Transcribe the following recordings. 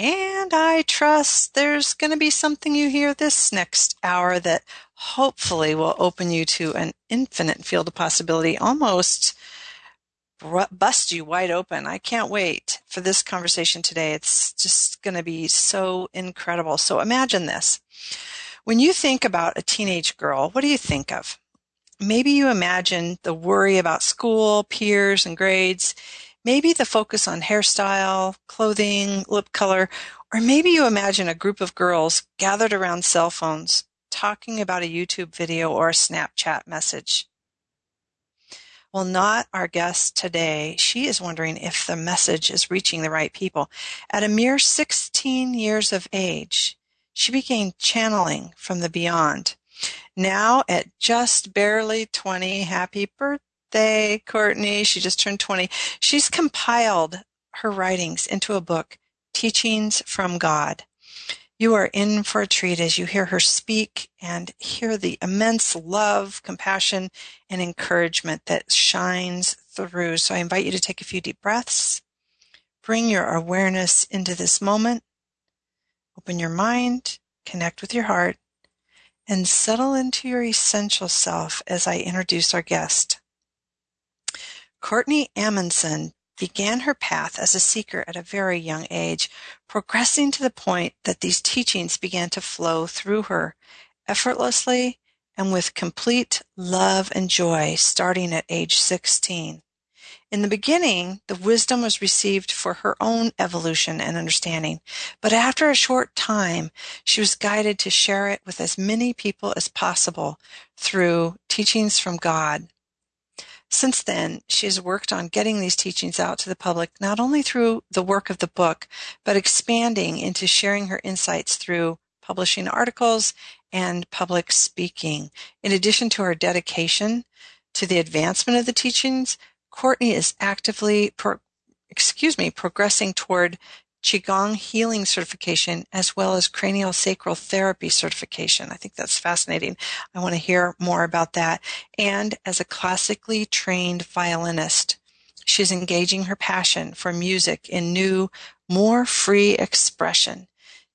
and I trust there's going to be something you hear this next hour that hopefully will open you to an infinite field of possibility, almost bust you wide open. I can't wait for this conversation today. It's just going to be so incredible. So imagine this. When you think about a teenage girl, what do you think of? Maybe you imagine the worry about school, peers, and grades. Maybe the focus on hairstyle, clothing, lip color, or maybe you imagine a group of girls gathered around cell phones talking about a YouTube video or a Snapchat message. Well, not our guest today. She is wondering if the message is reaching the right people. At a mere 16 years of age, she began channeling from the beyond. Now, at just barely 20, happy birthday birthday, Courtney. She just turned 20. She's compiled her writings into a book, Teachings from God. You are in for a treat as you hear her speak and hear the immense love, compassion, and encouragement that shines through. So I invite you to take a few deep breaths. Bring your awareness into this moment. Open your mind, connect with your heart, and settle into your essential self as I introduce our guest. Courtney Amundsen began her path as a seeker at a very young age, progressing to the point that these teachings began to flow through her effortlessly and with complete love and joy starting at age 16. In the beginning, the wisdom was received for her own evolution and understanding, but after a short time, she was guided to share it with as many people as possible through teachings from God since then, she has worked on getting these teachings out to the public, not only through the work of the book, but expanding into sharing her insights through publishing articles and public speaking. In addition to her dedication to the advancement of the teachings, Courtney is actively, pro- excuse me, progressing toward Qigong healing certification as well as cranial sacral therapy certification. I think that's fascinating. I want to hear more about that. And as a classically trained violinist, she's engaging her passion for music in new, more free expression.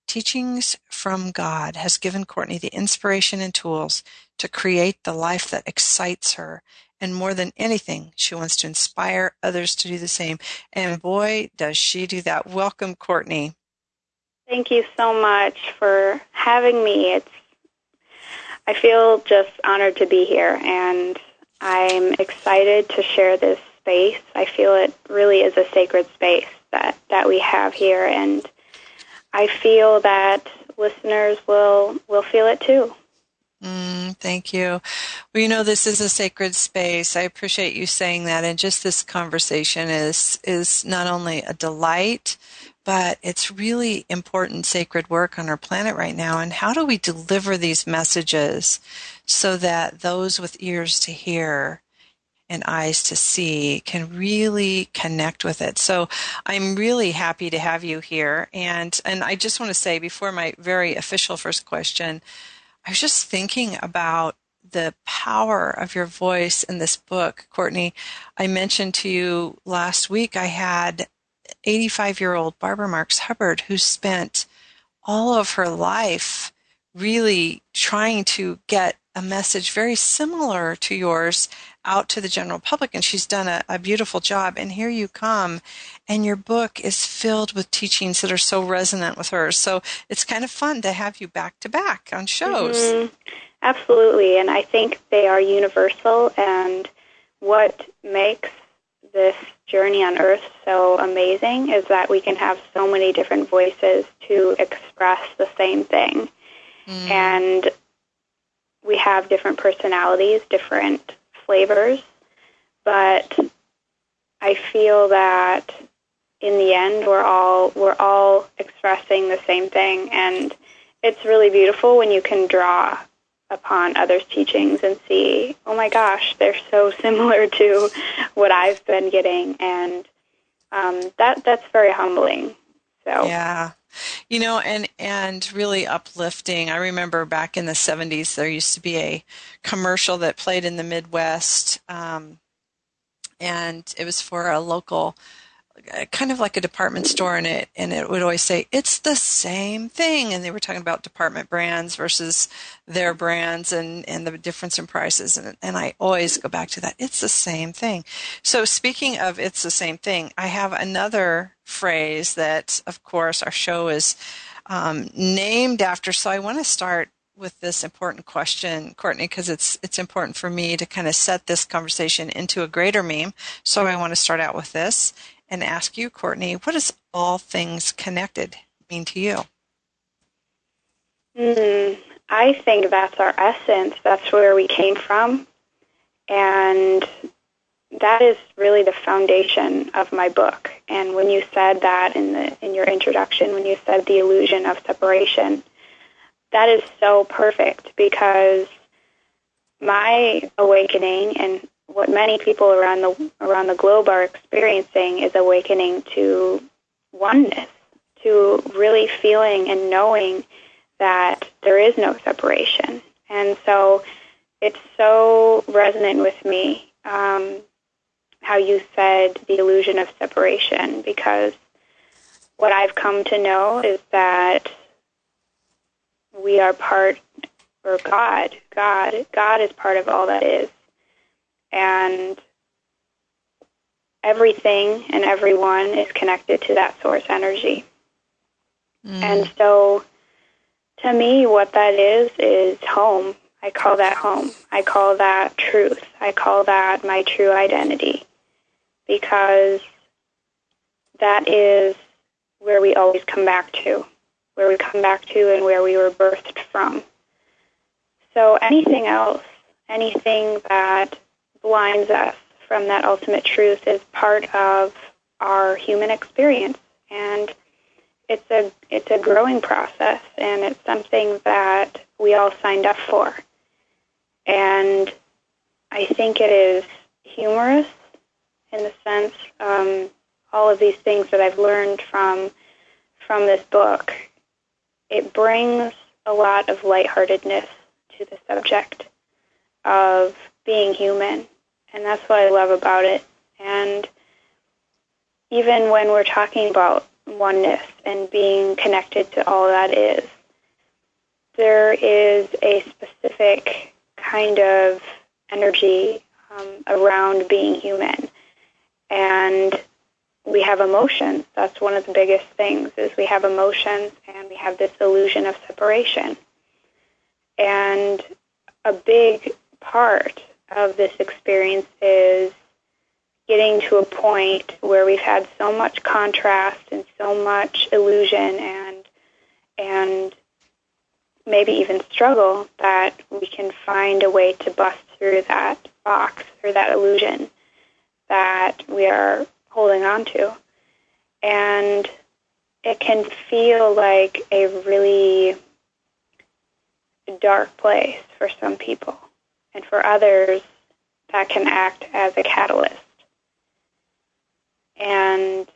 Teachings from God has given Courtney the inspiration and tools to create the life that excites her and more than anything, she wants to inspire others to do the same. And boy, does she do that. Welcome, Courtney. Thank you so much for having me. It's I feel just honored to be here and I'm excited to share this space. I feel it really is a sacred space that, that we have here and I feel that listeners will will feel it too. Mm, thank you. Well, you know, this is a sacred space. I appreciate you saying that. And just this conversation is, is not only a delight, but it's really important sacred work on our planet right now. And how do we deliver these messages so that those with ears to hear and eyes to see can really connect with it. So I'm really happy to have you here. And, and I just want to say before my very official first question, I was just thinking about the power of your voice in this book, Courtney. I mentioned to you last week I had 85 year old Barbara Marx Hubbard who spent all of her life really trying to get a message very similar to yours out to the general public and she's done a, a, beautiful job. And here you come and your book is filled with teachings that are so resonant with her. So it's kind of fun to have you back to back on shows. Mm-hmm. absolutely. And i think they are universal and what makes this journey on earth so amazing is that we can have so many different voices to express the same thing. Mm. and we have different personalities different flavors, but I feel that in the end we're all we're all expressing the same thing. And it's really beautiful when you can draw upon others' teachings and see, oh my gosh, they're so similar to what I've been getting, and um, that that's very humbling. So yeah, you know, and and really uplifting. I remember back in the '70s, there used to be a commercial that played in the Midwest, um, and it was for a local kind of like a department store and it and it would always say it's the same thing. And they were talking about department brands versus their brands and and the difference in prices. And and I always go back to that. It's the same thing. So speaking of it's the same thing I have another phrase that of course our show is um, named after. So I want to start with this important question, Courtney, because it's it's important for me to kind of set this conversation into a greater meme. So I want to start out with this and ask you, Courtney, what does all things connected mean to you? Mm, I think that's our essence. That's where we came from. And that is really the foundation of my book. And when you said that in the in your introduction, when you said the illusion of separation, that is so perfect because my awakening and what many people around the around the globe are experiencing is awakening to oneness, to really feeling and knowing that there is no separation. And so it's so resonant with me um, how you said the illusion of separation because what I've come to know is that we are part, or God, God, God is part of all that is and everything and everyone is connected to that source energy. Mm. And so, to me, what that is, is home. I call that home. I call that truth. I call that my true identity because that is where we always come back to, where we come back to and where we were birthed from. So anything else, anything that blinds us from that ultimate truth is part of our human experience. And it's a it's a growing process and it's something that we all signed up for. And I think it is humorous in the sense um, all of these things that I've learned from from this book. It brings a lot of lightheartedness to the subject of being human and that's what I love about it. And even when we're talking about oneness and being connected to all that is, there is a specific kind of energy um, around being human. And we have emotions. That's one of the biggest things is we have emotions and we have this illusion of separation. And a big part of this experience is getting to a point where we've had so much contrast and so much illusion and and maybe even struggle that we can find a way to bust through that box or that illusion that we are holding on to. And it can feel like a really dark place for some people and for others, that can act as a catalyst. And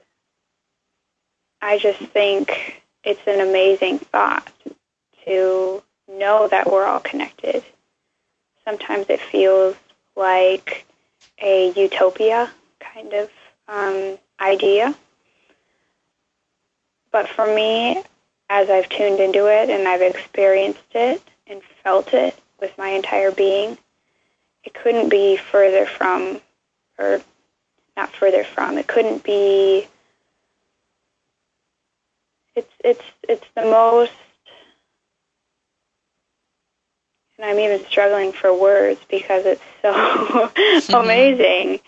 I just think it's an amazing thought to know that we're all connected. Sometimes it feels like a utopia kind of um, idea. But for me, as I've tuned into it and I've experienced it and felt it with my entire being, it couldn't be further from, or not further from. It couldn't be. It's it's it's the most, and I'm even struggling for words because it's so mm-hmm. amazing.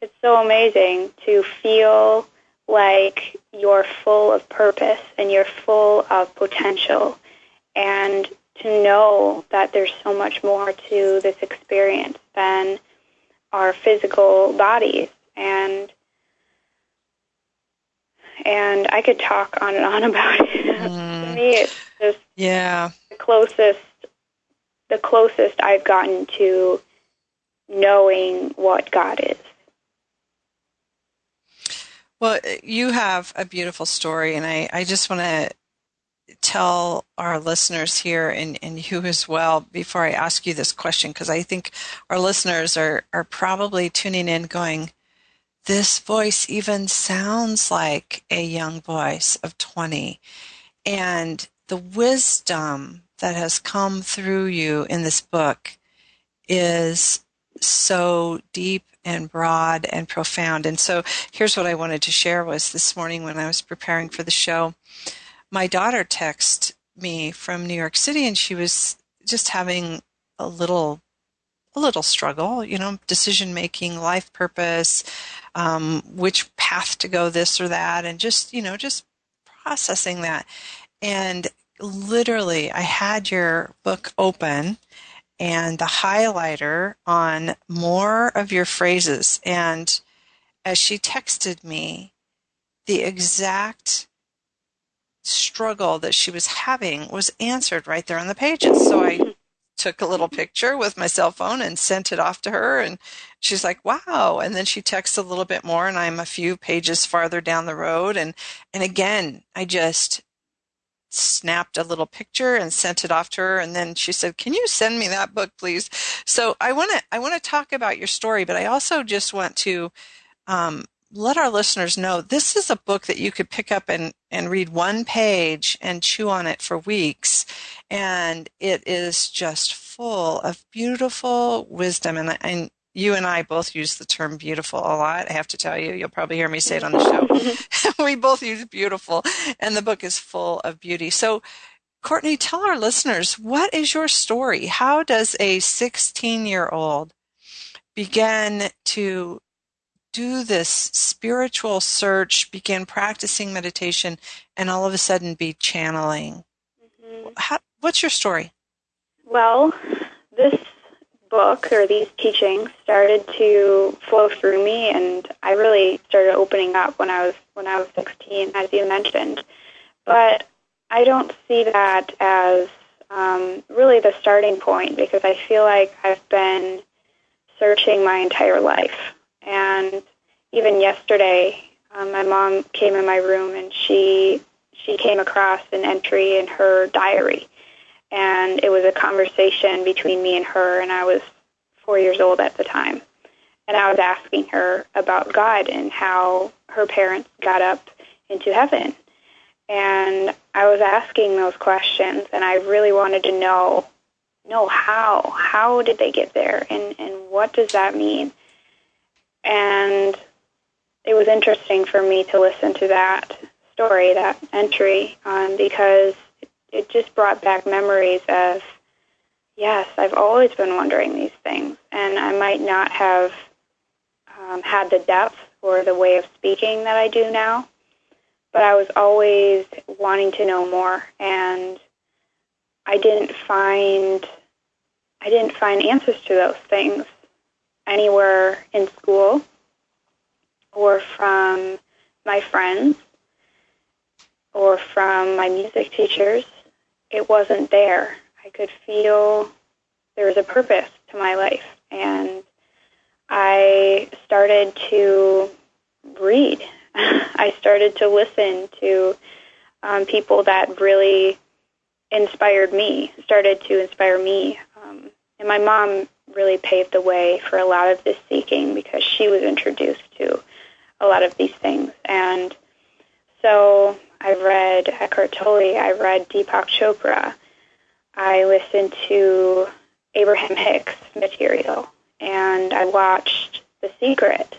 It's so amazing to feel like you're full of purpose and you're full of potential and to know that there's so much more to this experience than our physical bodies and and I could talk on and on about it. Mm. to me, it's just yeah the closest the closest I've gotten to knowing what God is. Well, you have a beautiful story, and I, I just want to tell our listeners here and, and you as well before I ask you this question, because I think our listeners are, are probably tuning in going, this voice even sounds like a young voice of 20. And the wisdom that has come through you in this book is so deep and broad and profound. And so here's what I wanted to share was this morning when I was preparing for the show, my daughter texted me from New York City and she was just having a little a little struggle, you know, decision making, life purpose, um, which path to go, this or that, and just, you know, just processing that. And literally, I had your book open and the highlighter on more of your phrases. And as she texted me, the exact struggle that she was having was answered right there on the pages. So I took a little picture with my cell phone and sent it off to her and she's like wow. And then she texts a little bit more and i'm a few pages farther down the road and and again i just snapped a little picture and sent it off to her and then she said can you send me that book please? So i want to i want to talk about your story but i also just want to um, let our listeners know this is a book that you could pick up and, and read one page and chew on it for weeks and it is just full of beautiful wisdom and, and you and I both use the term beautiful a lot. I have to tell you, you'll probably hear me say it on the show. we both use beautiful, and the book is full of beauty. So, Courtney, tell our listeners what is your story? How does a 16 year old begin to do this spiritual search, begin practicing meditation, and all of a sudden be channeling? Mm-hmm. How, what's your story? Well, this book or these teachings started to flow through me, and I really started opening up when I was when I was 16, as you mentioned. But I don't see that as um, really the starting point because I feel like I've been searching my entire life. And even yesterday, um, my mom came in my room and she she came across an entry in her diary and it was a conversation between me and her, and I was four years old at the time. And I was asking her about God and how her parents got up into heaven. And I was asking those questions, and I really wanted to know, know how, how did they get there, and and what does that mean? And it was interesting for me to listen to that story, that entry, um, because it just brought back memories of, yes, I've always been wondering these things, and I might not have um, had the depth or the way of speaking that I do now, but I was always wanting to know more, and I didn't find I didn't find answers to those things anywhere in school or from my friends or from my music teachers it wasn't there. I could feel there was a purpose to my life. And I started to read. I started to listen to um, people that really inspired me, started to inspire me. Um, and my mom really paved the way for a lot of this seeking because she was introduced to a lot of these things. And so I've read Eckhart Tolle. I read Deepak Chopra. I listened to Abraham Hicks material, and I watched The Secret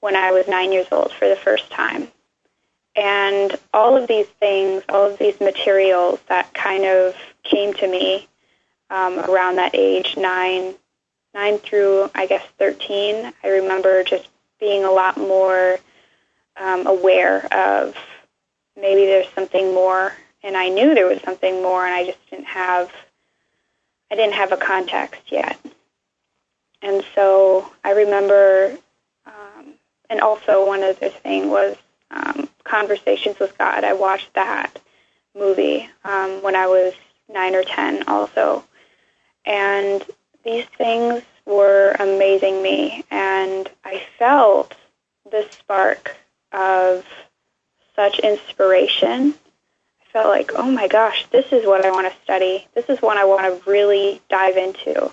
when I was nine years old for the first time. And all of these things, all of these materials that kind of came to me um, around that age, nine, nine through I guess thirteen. I remember just being a lot more um, aware of maybe there's something more and I knew there was something more and I just didn't have I didn't have a context yet. And so I remember um, and also one other thing was um, Conversations with God. I watched that movie um, when I was nine or ten also. And these things were amazing me, and I felt the spark of such inspiration. I felt like, oh my gosh, this is what I want to study. This is what I want to really dive into.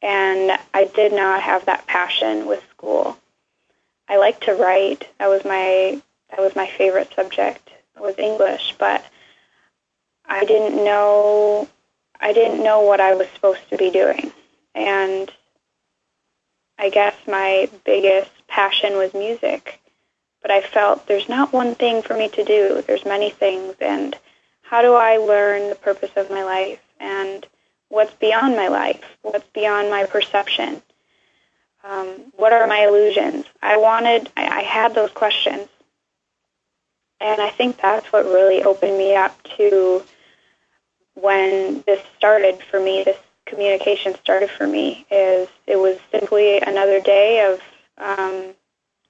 And I did not have that passion with school. I liked to write. That was my that was my favorite subject was English, but I didn't know I didn't know what I was supposed to be doing. And I guess my biggest passion was music. But I felt there's not one thing for me to do. There's many things and how do I learn the purpose of my life and what's beyond my life? What's beyond my perception? Um, what are my illusions? I wanted, I, I had those questions. And I think that's what really opened me up to when this started for me, this communication started for me, is it was simply another day of, um,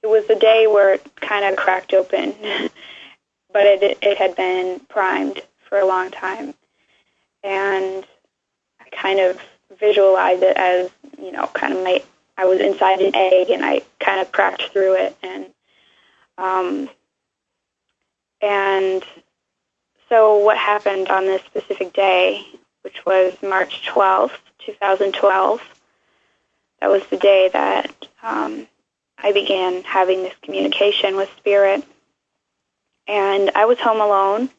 it was the day where it kind of cracked open, but it, it had been primed for a long time. And I kind of visualized it as, you know, kind of my, I was inside an egg and I kind of cracked through it and, um, and so what happened on this specific day, which was March 12th, 2012, that was the day that um, I began having this communication with Spirit. And I was home alone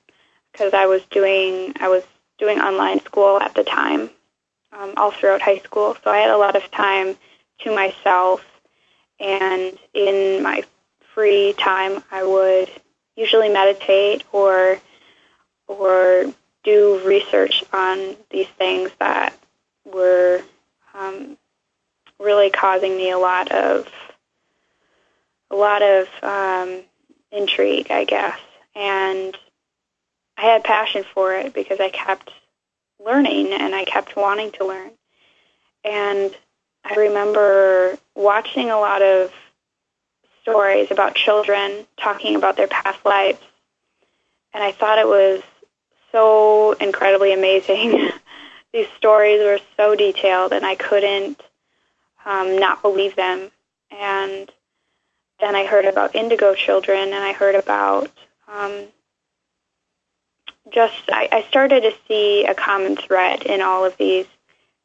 because I was doing I was doing online school at the time, um, all throughout high school. So I had a lot of time to myself, and in my free time, I would usually meditate or or do research on these things that were um, really causing me a lot of a lot of um, intrigue, I guess, and I had passion for it because I kept learning and I kept wanting to learn. And I remember watching a lot of stories about children talking about their past lives. And I thought it was so incredibly amazing. These stories were so detailed, and I couldn't um, not believe them. And then I heard about indigo children, and I heard about um, just, I, I started to see a common thread in all of these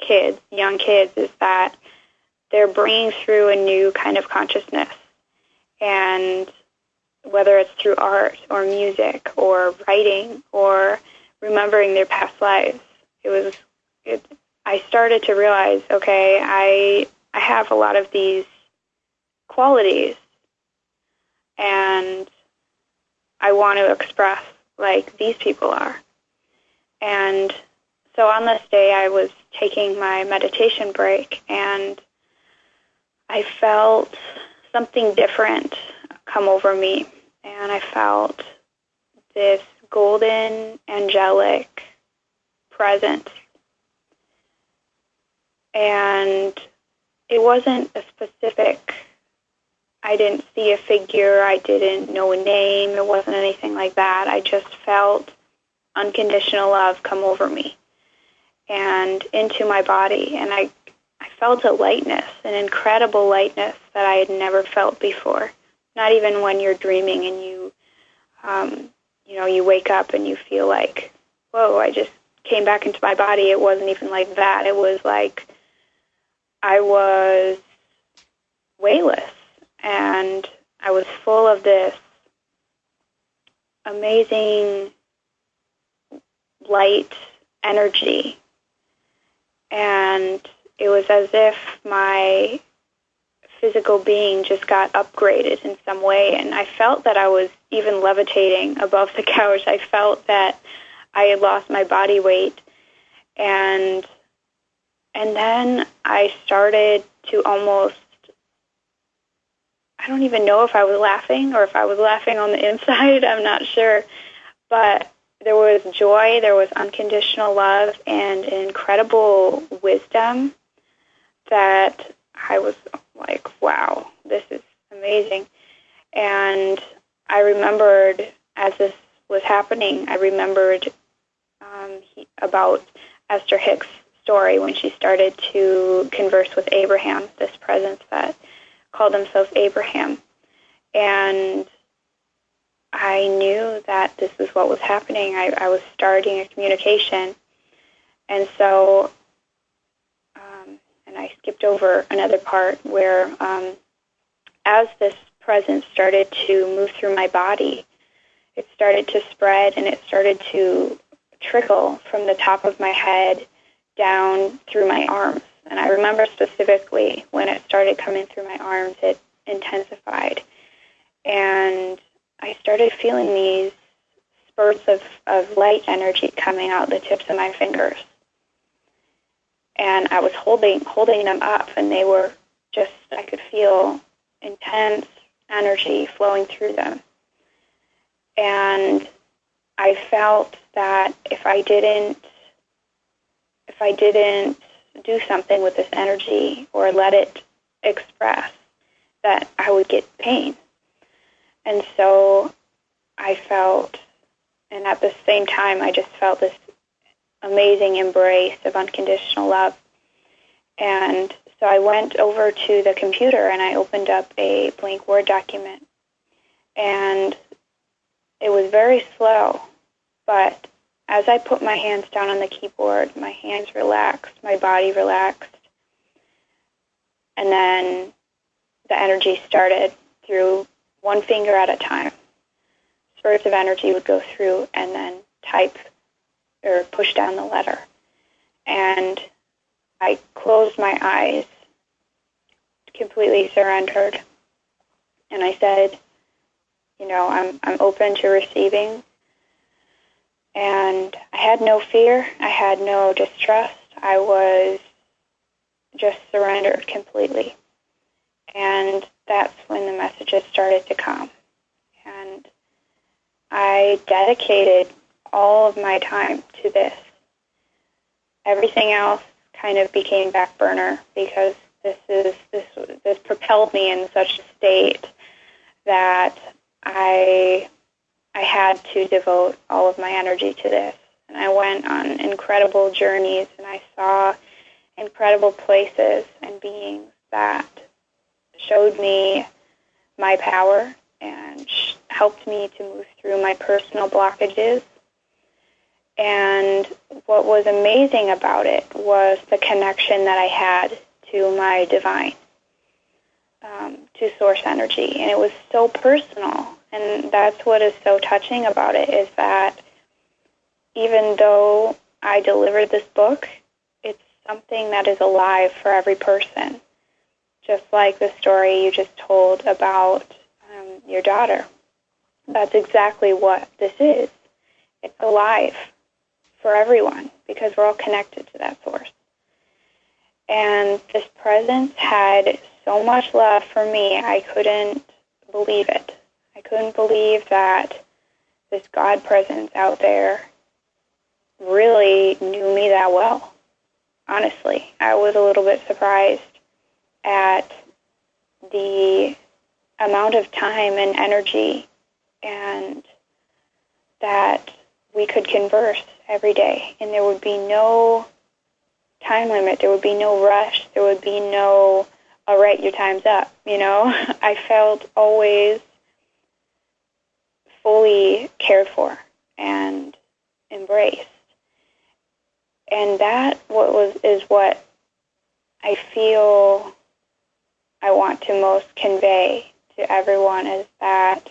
kids, young kids, is that they're bringing through a new kind of consciousness and whether it's through art or music or writing or remembering their past lives, it was it, I started to realize, okay, I I have a lot of these qualities. And I want to express like these people are. And so on this day I was taking my meditation break and I felt something different come over me, and I felt this golden, angelic presence. And it wasn't a specific, I didn't see a figure, I didn't know a name, it wasn't anything like that. I just felt unconditional love come over me and into my body. And I I felt a lightness, an incredible lightness that I had never felt before. Not even when you're dreaming and you, um, you know, you wake up and you feel like, whoa, I just came back into my body. It wasn't even like that. It was like I was weightless and I was full of this amazing light energy and it was as if my physical being just got upgraded in some way and I felt that I was even levitating above the couch. I felt that I had lost my body weight and and then I started to almost I don't even know if I was laughing or if I was laughing on the inside. I'm not sure. But there was joy, there was unconditional love, and incredible wisdom that I was like, wow, this is amazing. And I remembered as this was happening, I remembered um, he, about Esther Hicks' story when she started to converse with Abraham, this presence that called themselves Abraham. And I knew that this was what was happening. I, I was starting a communication. And so, I skipped over another part where um, as this presence started to move through my body, it started to spread and it started to trickle from the top of my head down through my arms. And I remember specifically when it started coming through my arms, it intensified. And I started feeling these spurts of, of light energy coming out the tips of my fingers. And I was holding holding them up and they were just I could feel intense energy flowing through them. And I felt that if I didn't if I didn't do something with this energy or let it express, that I would get pain. And so I felt, and at the same time, I just felt this amazing embrace of unconditional love. And so I went over to the computer and I opened up a blank Word document. And it was very slow, but as I put my hands down on the keyboard, my hands relaxed, my body relaxed, and then the energy started through one finger at a time. Spurts of energy would go through and then type or push down the letter. And I closed my eyes, completely surrendered, and I said, you know, I'm I'm open to receiving. And I had no fear, I had no distrust. I was just surrendered completely. And that's when the messages started to come. And I dedicated all of my time to this. Everything else kind of became back burner because this is this this propelled me in such a state that I I had to devote all of my energy to this. And I went on incredible journeys and I saw incredible places and beings that showed me my power and helped me to move through my personal blockages. And what was amazing about it was the connection that I had to my divine, um, to source energy. And it was so personal. And that's what is so touching about it is that even though I delivered this book, it's something that is alive for every person just like the story you just told about um, your daughter. That's exactly what this is. It's alive for everyone because we're all connected to that source. And this presence had so much love for me, I couldn't believe it. I couldn't believe that this God presence out there really knew me that well. Honestly, I was a little bit surprised at the amount of time and energy and that we could converse every day and there would be no time limit. There would be no rush. There would be no all right your time's up you know? I felt always fully cared for and embraced. And that what was is what i feel I want to most convey to everyone is that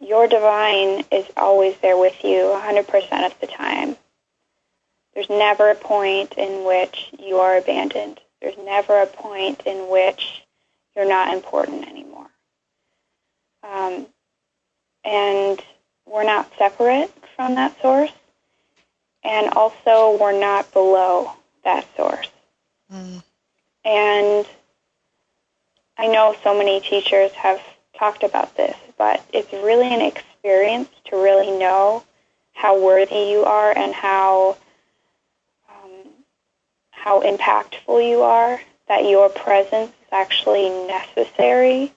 your divine is always there with you 100% of the time. There's never a point in which you are abandoned. There's never a point in which you're not important anymore. Um, and we're not separate from that source, and also we're not below that source. Mm. And I know so many teachers have talked about this, but it's really an experience to really know how worthy you are and how um, how impactful you are. That your presence is actually necessary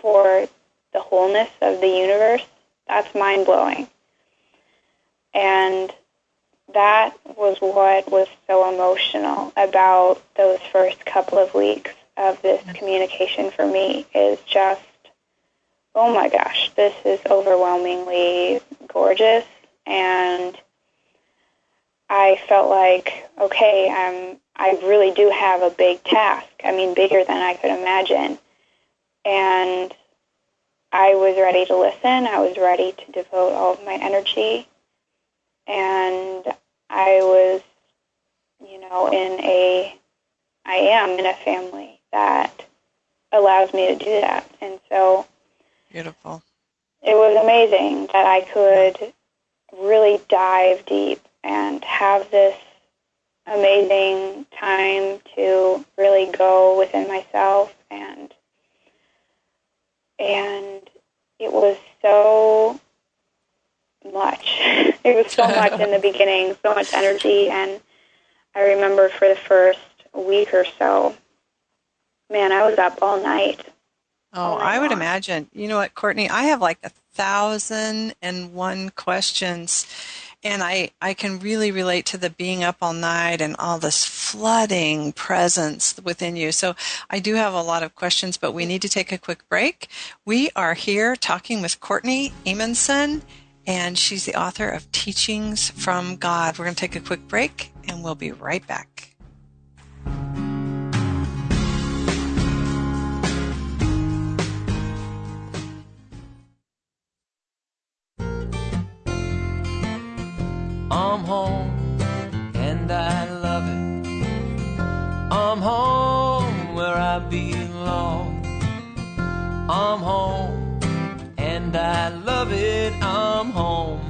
for the wholeness of the universe. That's mind blowing. And that was what was so emotional about those first couple of weeks of this communication for me is just, oh my gosh, this is overwhelmingly gorgeous. And I felt like, okay, I'm, I really do have a big task. I mean, bigger than I could imagine. And I was ready to listen. I was ready to devote all of my energy. And I was, you know, in a, I am in a family that allows me to do that. And so beautiful. It was amazing that I could really dive deep and have this amazing time to really go within myself and and it was so much. it was so much in the beginning, so much energy and I remember for the first week or so, man, I was up all night. Oh, oh, I would imagine. You know what, Courtney? I have like a thousand and one questions and I, I can really relate to the being up all night and all this flooding presence within you. So I do have a lot of questions, but we need to take a quick break. We are here talking with Courtney Amundson, and she's the author of Teachings from God. We're going to take a quick break, and we'll be right back. I'm home and I love it. I'm home where I belong. I'm home and I love it. I'm home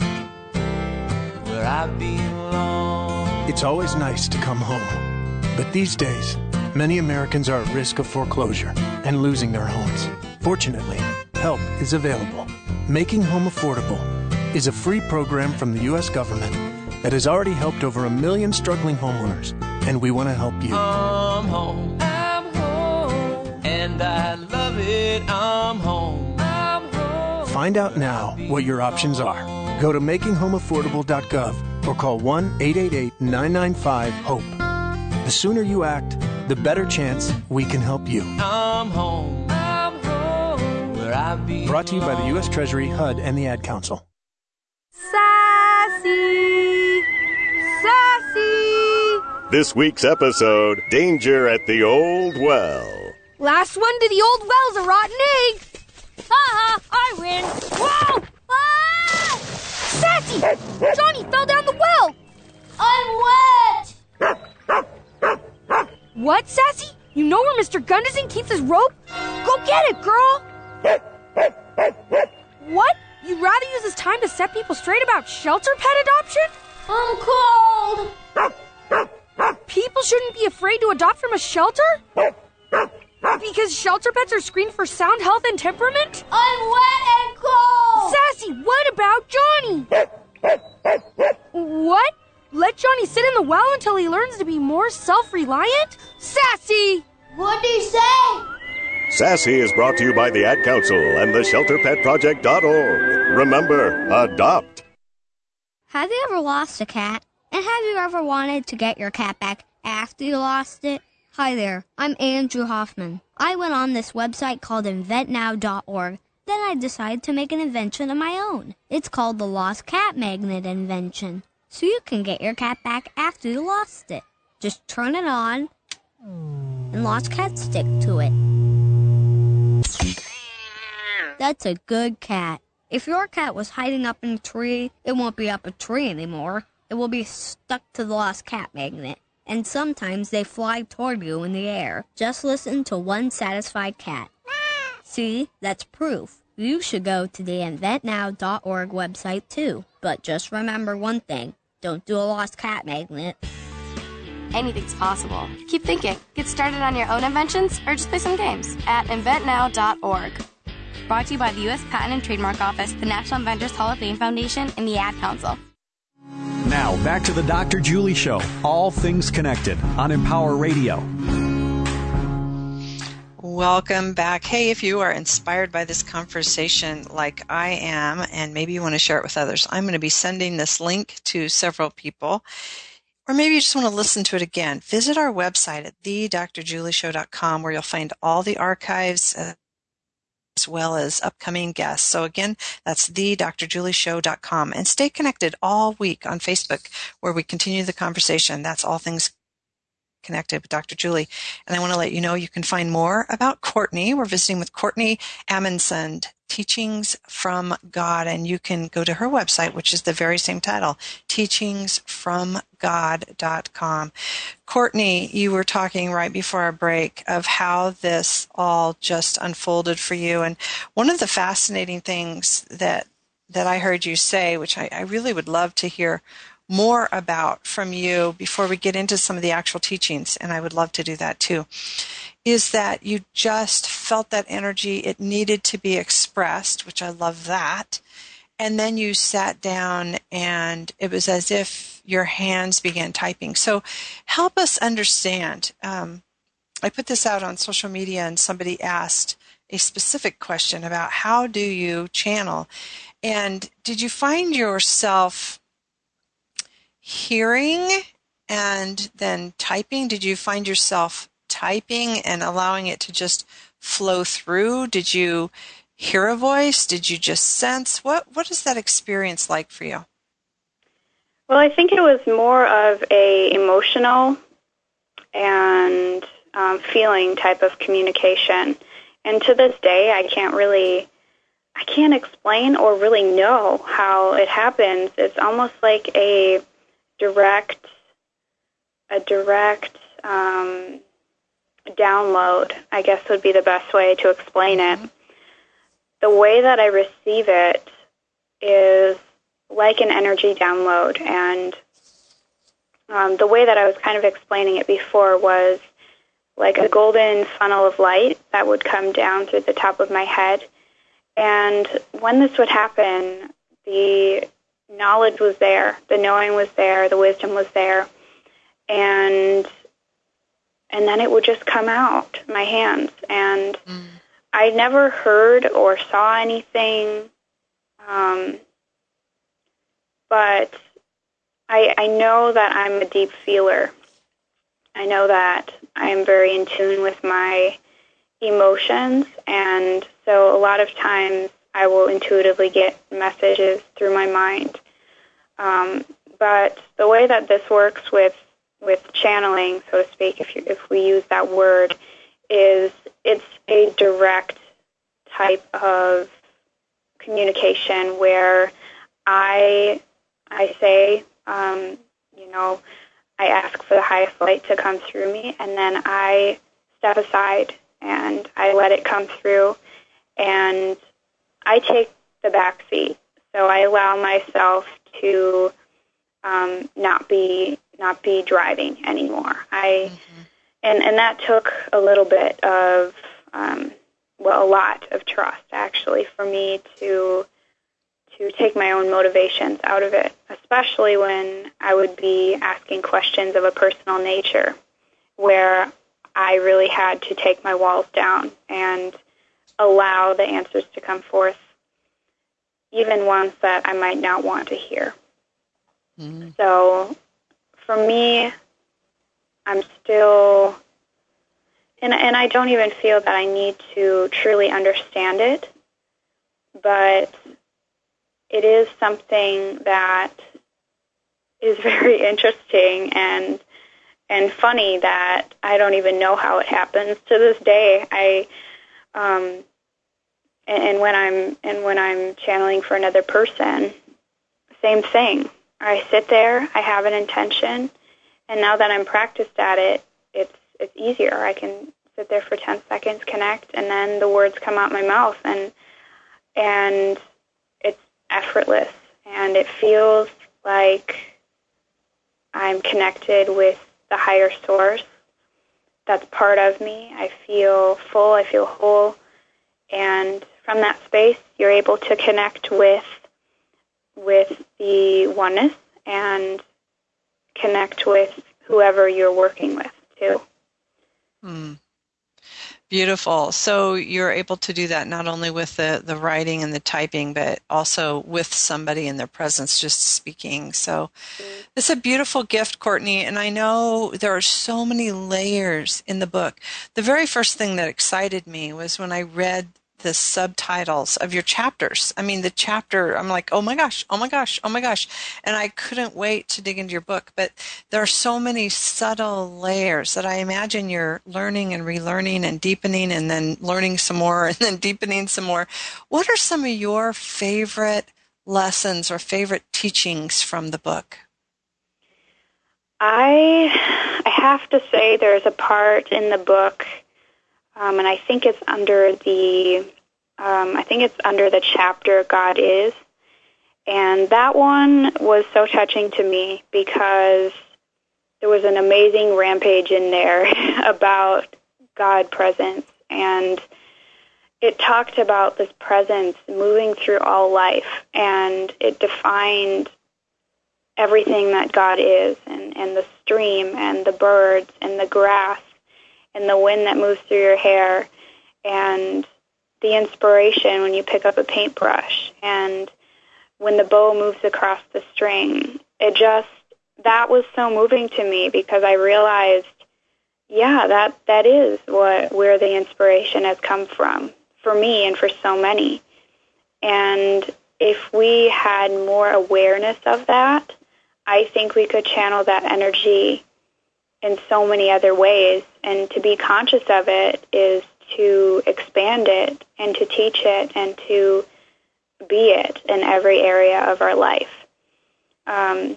where I belong. It's always nice to come home. But these days, many Americans are at risk of foreclosure and losing their homes. Fortunately, help is available. Making Home Affordable is a free program from the U.S. government that has already helped over a million struggling homeowners, and we want to help you. I'm home. I'm home. And I love it. I'm home. I'm home. Find out now what your options are. Go to makinghomeaffordable.gov or call 1 888 995 HOPE. The sooner you act, the better chance we can help you. I'm home. I'm home. Where I belong. Brought to you by the U.S. Treasury, HUD, and the Ad Council. Sassy! Sassy! This week's episode Danger at the Old Well. Last one to the old well's a rotten egg! Haha, I win! Whoa! Ah! Sassy! Johnny fell down the well! I'm wet! What, Sassy? You know where Mr. Gunderson keeps his rope? Go get it, girl! What? You'd rather use this time to set people straight about shelter pet adoption? I'm cold. People shouldn't be afraid to adopt from a shelter? Because shelter pets are screened for sound health and temperament? I'm wet and cold. Sassy, what about Johnny? what? Let Johnny sit in the well until he learns to be more self reliant? Sassy! What'd he say? Sassy is brought to you by the Ad Council and the ShelterPetProject.org. Remember, adopt. Have you ever lost a cat? And have you ever wanted to get your cat back after you lost it? Hi there, I'm Andrew Hoffman. I went on this website called InventNow.org. Then I decided to make an invention of my own. It's called the Lost Cat Magnet Invention. So you can get your cat back after you lost it. Just turn it on, and lost cats stick to it. That's a good cat. If your cat was hiding up in a tree, it won't be up a tree anymore. It will be stuck to the lost cat magnet. And sometimes they fly toward you in the air. Just listen to one satisfied cat. See, that's proof. You should go to the inventnow.org website too. But just remember one thing don't do a lost cat magnet. Anything's possible. Keep thinking. Get started on your own inventions or just play some games at inventnow.org. Brought to you by the U.S. Patent and Trademark Office, the National Inventors Hall of Fame Foundation, and the Ad Council. Now, back to the Dr. Julie Show. All things connected on Empower Radio. Welcome back. Hey, if you are inspired by this conversation like I am, and maybe you want to share it with others, I'm going to be sending this link to several people. Or maybe you just want to listen to it again. Visit our website at thedrjulieshow.com where you'll find all the archives uh, as well as upcoming guests. So again, that's thedrjulieshow.com and stay connected all week on Facebook where we continue the conversation. That's all things connected with Dr. Julie. And I want to let you know you can find more about Courtney. We're visiting with Courtney Amundsen, Teachings from God. And you can go to her website, which is the very same title, teachingsfromgod.com. Courtney, you were talking right before our break of how this all just unfolded for you. And one of the fascinating things that that I heard you say, which I, I really would love to hear more about from you before we get into some of the actual teachings, and I would love to do that too, is that you just felt that energy. It needed to be expressed, which I love that. And then you sat down and it was as if your hands began typing. So help us understand. Um, I put this out on social media and somebody asked a specific question about how do you channel? And did you find yourself hearing and then typing? Did you find yourself typing and allowing it to just flow through? Did you hear a voice? Did you just sense? What what is that experience like for you? Well, I think it was more of a emotional and um, feeling type of communication. And to this day, I can't really, I can't explain or really know how it happens. It's almost like a direct a direct um, download, I guess would be the best way to explain it. The way that I receive it is like an energy download, and um, the way that I was kind of explaining it before was like a golden funnel of light that would come down through the top of my head. And when this would happen, the knowledge was there, the knowing was there, the wisdom was there, and and then it would just come out my hands, and mm. I never heard or saw anything, um, but I I know that I'm a deep feeler. I know that I am very in tune with my emotions, and so a lot of times I will intuitively get messages through my mind. Um, but the way that this works with with channeling, so to speak, if you, if we use that word, is it's a direct type of communication where I I say, um, you know, I ask for the highest light to come through me, and then I step aside and I let it come through, and I take the back seat. So I allow myself to um, not be not be driving anymore. I mm-hmm. and and that took a little bit of um, well, a lot of trust actually for me to to take my own motivations out of it, especially when I would be asking questions of a personal nature where I really had to take my walls down and allow the answers to come forth, even ones that I might not want to hear. Mm-hmm. So for me, I'm still, and, and I don't even feel that I need to truly understand it, but it is something that is very interesting and and funny that I don't even know how it happens to this day. I um, and, and when I'm and when I'm channeling for another person, same thing. I sit there, I have an intention, and now that I'm practiced at it, it's it's easier. I can sit there for 10 seconds, connect, and then the words come out my mouth and and it's effortless and it feels like I'm connected with the higher source that's part of me. I feel full, I feel whole, and from that space, you're able to connect with with the oneness and connect with whoever you're working with too. Hmm. Beautiful. So you're able to do that not only with the, the writing and the typing, but also with somebody in their presence just speaking. So it's a beautiful gift, Courtney. And I know there are so many layers in the book. The very first thing that excited me was when I read the subtitles of your chapters. I mean, the chapter, I'm like, oh my gosh, oh my gosh, oh my gosh. And I couldn't wait to dig into your book. But there are so many subtle layers that I imagine you're learning and relearning and deepening and then learning some more and then deepening some more. What are some of your favorite lessons or favorite teachings from the book? I I have to say there's a part in the book um, and I think it's under the um, I think it's under the chapter God is, and that one was so touching to me because there was an amazing rampage in there about God presence. And it talked about this presence moving through all life. And it defined everything that God is and, and the stream and the birds and the grass and the wind that moves through your hair and the inspiration when you pick up a paintbrush and when the bow moves across the string. It just that was so moving to me because I realized yeah, that that is what where the inspiration has come from for me and for so many. And if we had more awareness of that, I think we could channel that energy in so many other ways. And to be conscious of it is to expand it and to teach it and to be it in every area of our life. Um,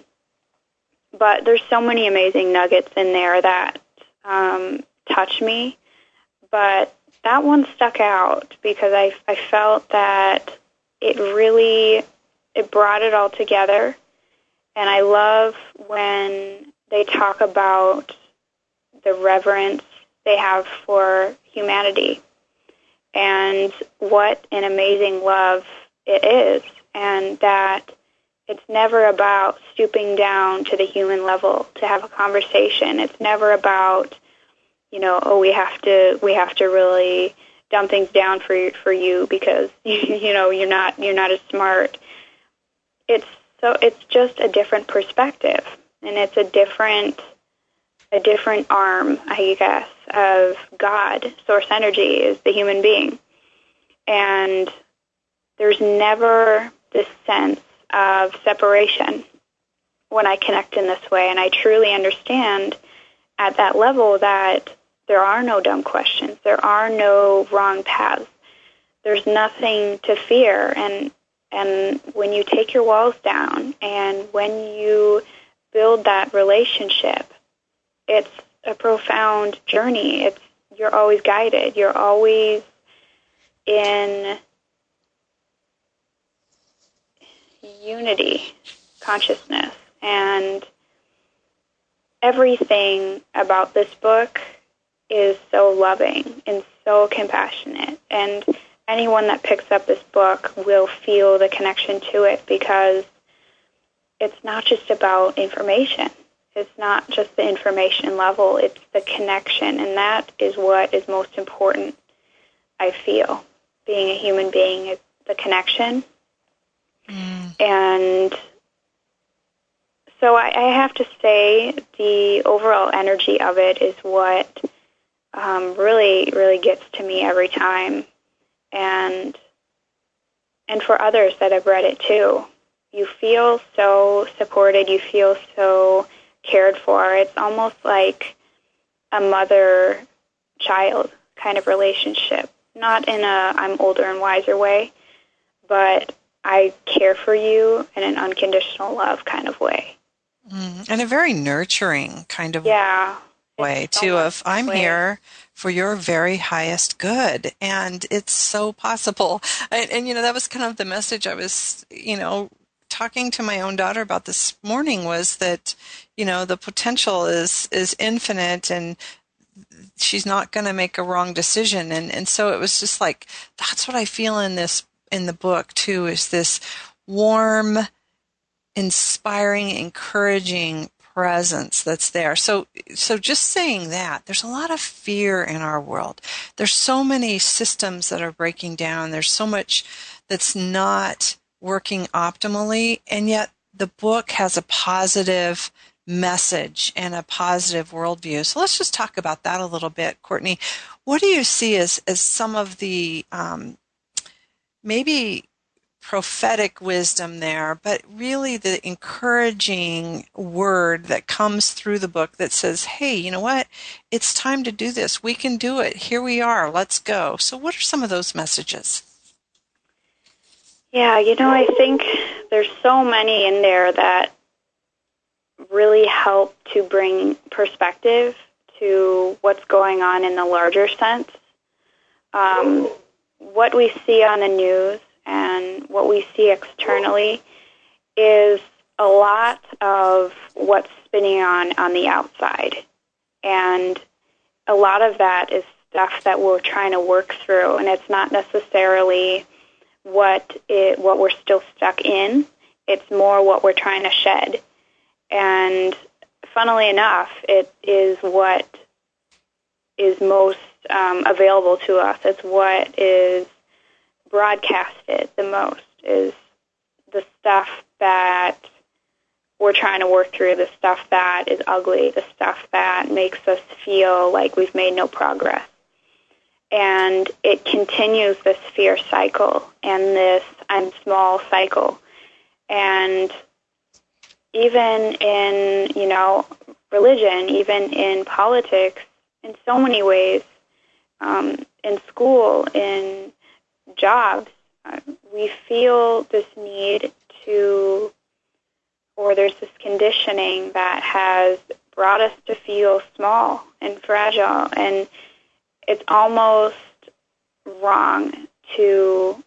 but there's so many amazing nuggets in there that um, touch me. But that one stuck out because I, I felt that it really it brought it all together. And I love when they talk about the reverence they have for humanity and what an amazing love it is, and that it's never about stooping down to the human level to have a conversation. It's never about, you know, oh, we have to we have to really dumb things down for for you because you know you're not you're not as smart. It's so it's just a different perspective, and it's a different a different arm, I guess, of God. Source energy is the human being. And there's never this sense of separation when I connect in this way. And I truly understand at that level that there are no dumb questions, there are no wrong paths. There's nothing to fear. And, and when you take your walls down and when you build that relationship, it's a profound journey. It's you're always guided. You're always in unity consciousness and everything about this book is so loving and so compassionate and anyone that picks up this book will feel the connection to it because it's not just about information it's not just the information level, it's the connection, and that is what is most important, I feel. Being a human being is the connection. Mm. And so I, I, have to say the overall energy of it is what um, really, really gets to me every time. And and for others that have read it too, you feel so supported. You feel so cared for. It's almost like a mother child kind of relationship. Not in a I'm older and wiser way, but I care for you in an unconditional love kind of way. Mm, and a very nurturing kind of yeah, way too of I'm way. here for your very highest good and it's so possible and, and, you know that was kind of the message i was you know talking to my own daughter about this morning was that you know the potential is is infinite and she's not going to make a wrong decision and and so it was just like that's what i feel in this in the book too is this warm inspiring encouraging presence that's there. So, so just saying that, there's a lot of fear in our world. There's so many systems that are breaking down. There's so much that's not working optimally, and yet the book has a positive message and a positive worldview. So let's just talk about that a little bit, Courtney. What do you see as, as some of the um, maybe prophetic wisdom there, but really the encouraging word that comes through the book that says, hey, you know what? It's time to do this. We can do it. Here we are. Let's go. So, what are some of those messages? Yeah, you know, I think there's so many in there that really help to bring perspective to what's going on in the larger sense. Um, what we see on the news and what we see externally is a lot of what's spinning on on the outside. And a lot of that is stuff that we're trying to work through and it's not necessarily what it what we're still stuck in. It's more what we're trying to shed. And funnily enough, it is what is most um, available to us. It's what is broadcasted the most is the stuff that we're trying to work through, the stuff that is ugly, the stuff that makes us feel like we've made no progress. And it continues this fear cycle and this I'm small cycle. And even in, you know, religion, even in politics, in so many ways, um, in school, in jobs, uh, we feel this need to, or there's this conditioning that has brought us to feel small and fragile. And it's almost wrong to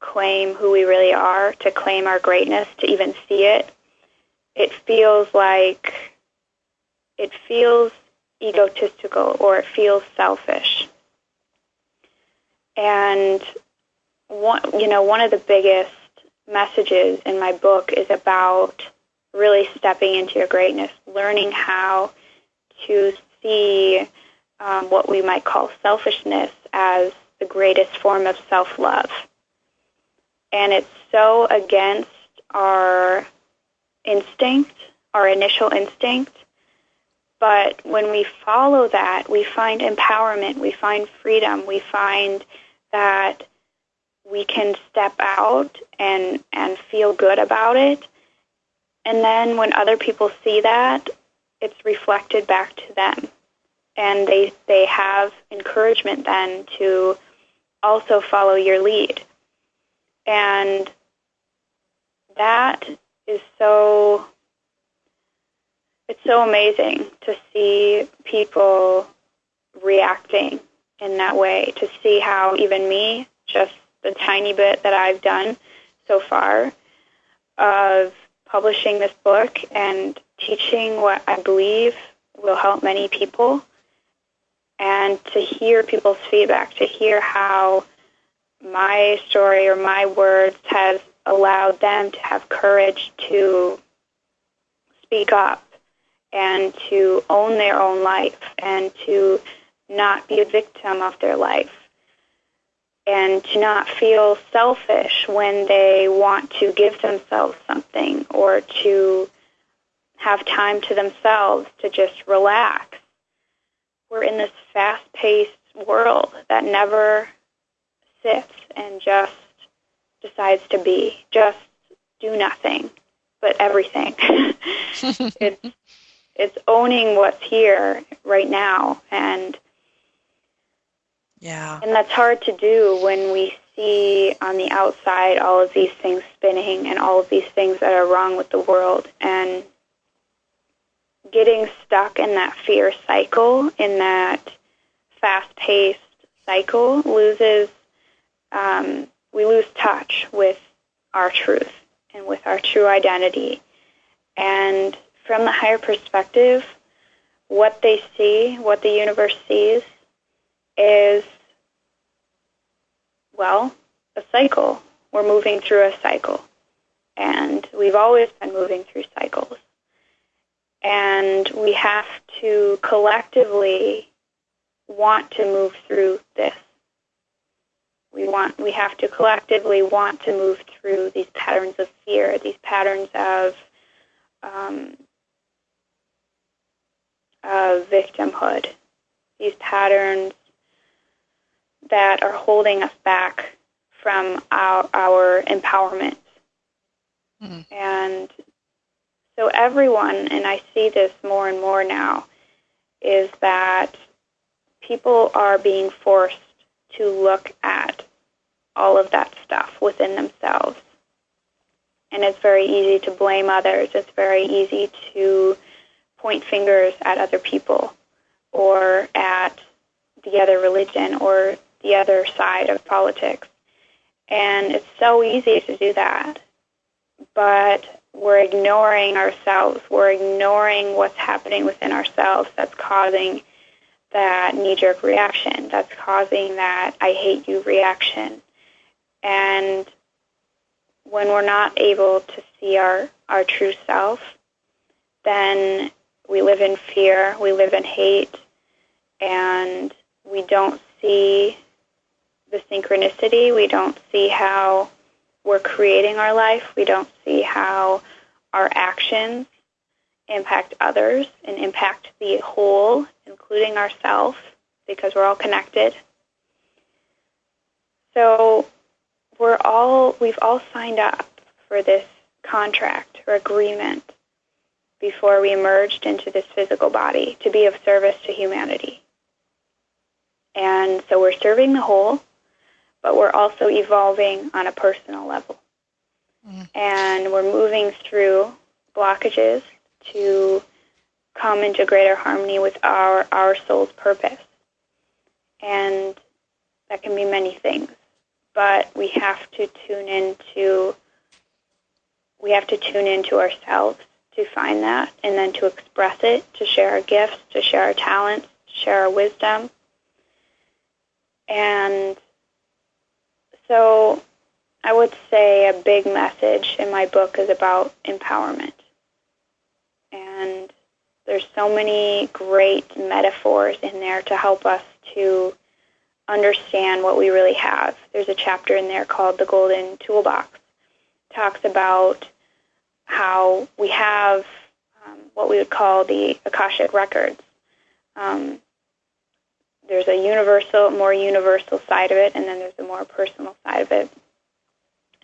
claim who we really are, to claim our greatness, to even see it. It feels like, it feels egotistical or it feels selfish. And one, you know, one of the biggest messages in my book is about really stepping into your greatness, learning how to see um, what we might call selfishness as the greatest form of self-love. And it's so against our instinct, our initial instinct. But when we follow that, we find empowerment, we find freedom, we find that we can step out and and feel good about it. And then when other people see that, it's reflected back to them. And they they have encouragement then to also follow your lead. And that is so it's so amazing to see people reacting in that way to see how even me, just the tiny bit that I've done so far of publishing this book and teaching what I believe will help many people and to hear people's feedback, to hear how my story or my words has allowed them to have courage to speak up and to own their own life and to not be a victim of their life and to not feel selfish when they want to give themselves something or to have time to themselves to just relax. We're in this fast-paced world that never sits and just decides to be, just do nothing, but everything. it's it's owning what's here right now and yeah. And that's hard to do when we see on the outside all of these things spinning and all of these things that are wrong with the world and getting stuck in that fear cycle, in that fast-paced cycle, loses, um, we lose touch with our truth and with our true identity. And from the higher perspective, what they see, what the universe sees, is, well, a cycle. We're moving through a cycle. And we've always been moving through cycles. And we have to collectively want to move through this. We want we have to collectively want to move through these patterns of fear, these patterns of um, of victimhood, these patterns that are holding us back from our, our empowerment. Mhm. And so everyone, and I see this more and more now, is that people are being forced to look at all of that stuff within themselves. And it's very easy to blame others. It's very easy to point fingers at other people or at the other religion or the other side of politics. And it's so easy to do that. But we're ignoring ourselves. We're ignoring what's happening within ourselves that's causing that knee jerk reaction, that's causing that I hate you reaction. And when we're not able to see our, our true self, then we live in fear, we live in hate, and we don't see the synchronicity, we don't see how we're creating our life, we don't see how our actions impact others and impact the whole, including ourselves, because we're all connected. So we're all we've all signed up for this contract or agreement before we emerged into this physical body to be of service to humanity. And so we're serving the whole, but we're also evolving on a personal level. Mm. And we're moving through blockages to come into greater harmony with our, our soul's purpose. And that can be many things. But we have to tune into we have to tune into ourselves to find that and then to express it, to share our gifts, to share our talents, to share our wisdom. And so I would say a big message in my book is about empowerment. And there's so many great metaphors in there to help us to understand what we really have. There's a chapter in there called The Golden Toolbox. It talks about how we have um, what we would call the Akashic records. Um, there's a universal, more universal side of it, and then there's a more personal side of it.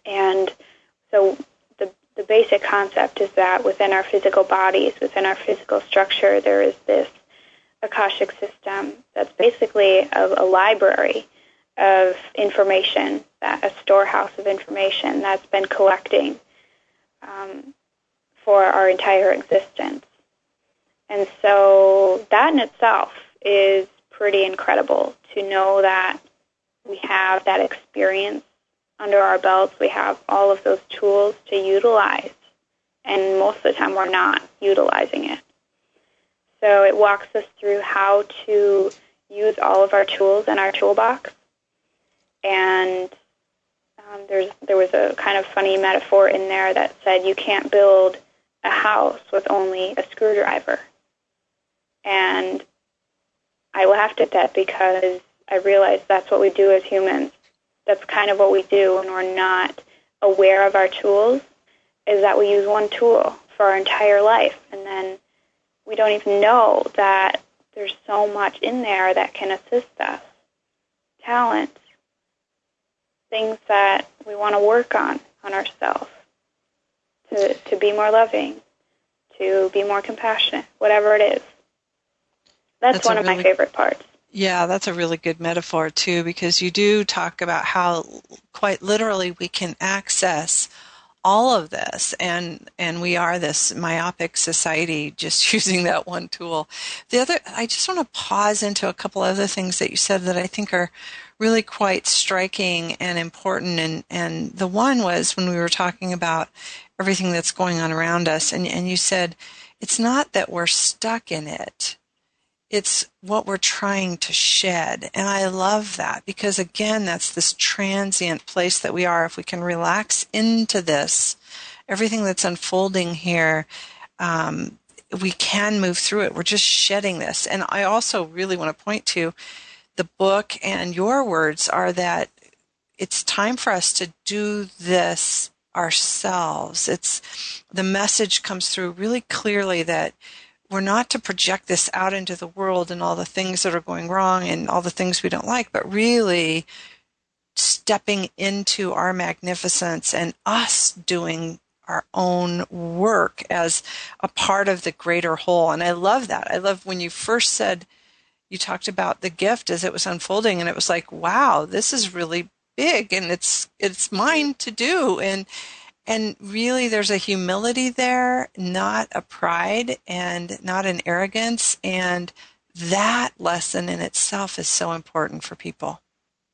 And so the, the basic concept is that within our physical bodies, within our physical structure, there is this Akashic system that's basically a, a library of information, that a storehouse of information that's been collecting um, for our entire existence. And so that in itself is pretty incredible to know that we have that experience under our belts. We have all of those tools to utilize. And most of the time we're not utilizing it. So it walks us through how to use all of our tools in our toolbox. And um, there's there was a kind of funny metaphor in there that said you can't build a house with only a screwdriver. And I laughed at that because I realized that's what we do as humans. That's kind of what we do when we're not aware of our tools, is that we use one tool for our entire life. And then we don't even know that there's so much in there that can assist us. Talents, things that we want to work on on ourselves, to, to be more loving, to be more compassionate, whatever it is. That's, That's one of my favorite parts. Yeah, that's a really good metaphor too, because you do talk about how quite literally we can access all of this and and we are this myopic society just using that one tool the other i just want to pause into a couple other things that you said that i think are really quite striking and important and and the one was when we were talking about everything that's going on around us and and you said it's not that we're stuck in it it's what we're trying to shed. And I love that because again, that's this transient place that we are. If we can relax into this, everything that's unfolding here, um, we can move through it. We're just shedding this. And I also really want to point to the book and your words are that it's time for us to do this ourselves. It's the message comes through really clearly that we're not to project this out into the world and all the things that are going wrong and all the things we don't like, but really stepping into our magnificence and us doing our own work as a part of the greater whole. And I love that. I love when you first said, you talked about the gift as it was unfolding and it was like, wow, this is really big and it's, it's mine to do. And, and really there's a humility there, not a pride and not an arrogance. And that lesson in itself is so important for people.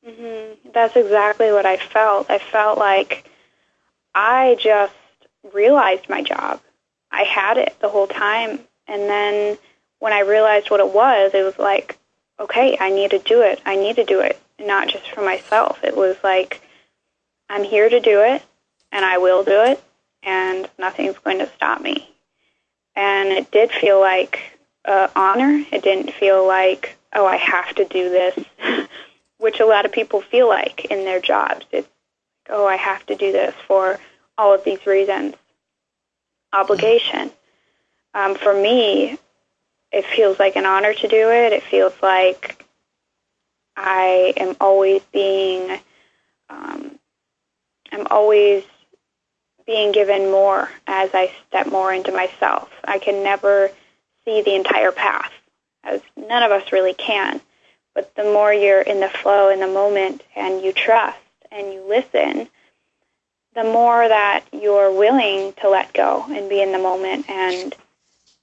Mm-hmm. That's exactly what I felt. I felt like I just realized my job. I had it the whole time. And then when I realized what it was, it was like, okay, I need to do it. I need to do it, not just for myself. It was like, I'm here to do it, and I will do it, and nothing's going to stop me. And it did feel like uh, honor. It didn't feel like, oh, I have to do this, which a lot of people feel like in their jobs. It's, oh, I have to do this for all of these reasons. Obligation. Um, for me, it feels like an honor to do it. It feels like I am always being, um, I'm always being given more as I step more into myself. I can never see the entire path, as none of us really can. But the more you're in the flow, in the moment, and you trust and you listen, the more that you're willing to let go and be in the moment and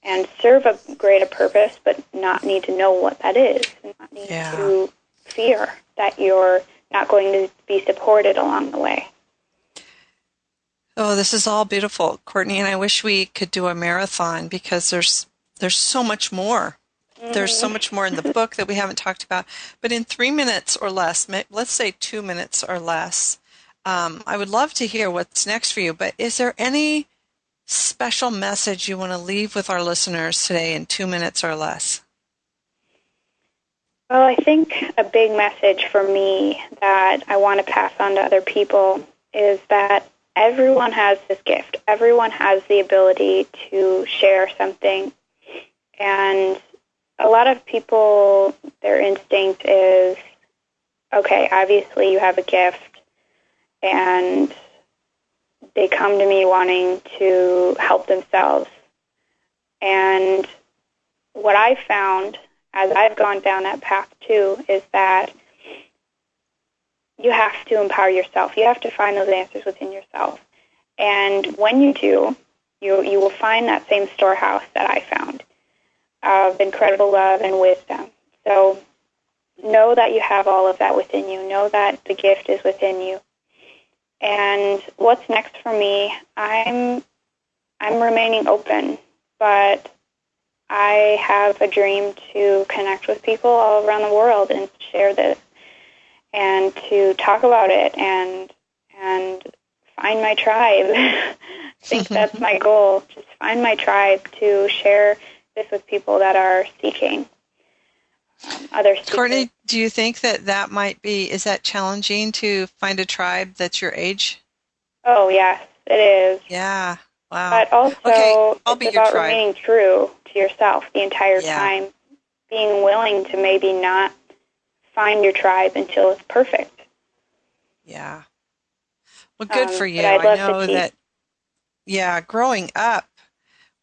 and serve a greater purpose, but not need to know what that is, and not need Yeah. to fear that you're not going to be supported along the way. Oh, this is all beautiful, Courtney, and I wish we could do a marathon because there's there's so much more. There's so much more in the book that we haven't talked about. But in three minutes or less, let's say two minutes or less, um, I would love to hear what's next for you. But is there any special message you want to leave with our listeners today in two minutes or less? Well, I think a big message for me that I want to pass on to other people is that everyone has this gift. Everyone has the ability to share something. And a lot of people, their instinct is okay, obviously you have a gift, and they come to me wanting to help themselves. And what I found as I've gone down that path too is that you have to empower yourself. You have to find those answers within yourself. And when you do, you you will find that same storehouse that I found of incredible love and wisdom. So know that you have all of that within you. Know that the gift is within you. And what's next for me? I'm I'm remaining open, but I have a dream to connect with people all around the world and share this and to talk about it and and find my tribe. I think that's my goal. Just find my tribe to share this with people that are seeking um, other seekers. Courtney, do you think that that might be, is that challenging to find a tribe that's your age? Oh yes, it is. Yeah. Wow. But also, Okay, I'll it's about remaining true to yourself the entire Yeah. time, being willing to maybe not find your tribe until it's perfect. Yeah. Well, good Um, for you. I know that, yeah, growing up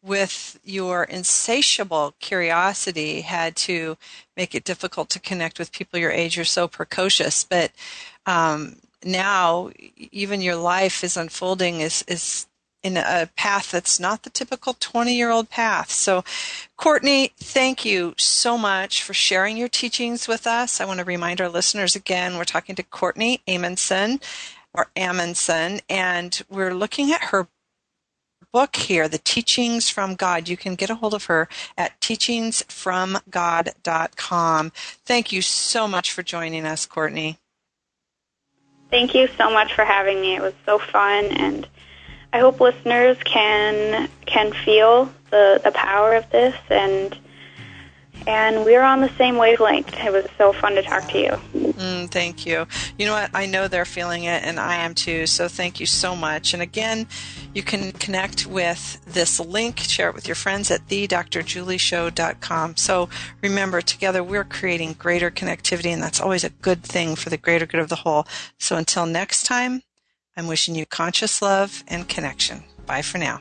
with your insatiable curiosity had to make it difficult to connect with people your age. You're so precocious, but um, now even your life is unfolding is is in a path that's not the typical 20 year old path. So, Courtney, thank you so much for sharing your teachings with us. I want to remind our listeners again, we're talking to Courtney Amundsen or Amundsen, and we're looking at her book here, The Teachings from God. You can get a hold of her at teachingsfromgod.com. Thank you so much for joining us, Courtney. Thank you so much for having me. It was so fun, and I hope listeners can can feel the, the power of this and and we're on the same wavelength. It was so fun to talk to you. Mm, thank you. You know what? I know they're feeling it, and I am too. So thank you so much. And again, you can connect with this link, share it with your friends at thedrjulieshow.com. So remember, together we're creating greater connectivity, and that's always a good thing for the greater good of the whole. So until next time, I'm wishing you conscious love and connection. Bye for now.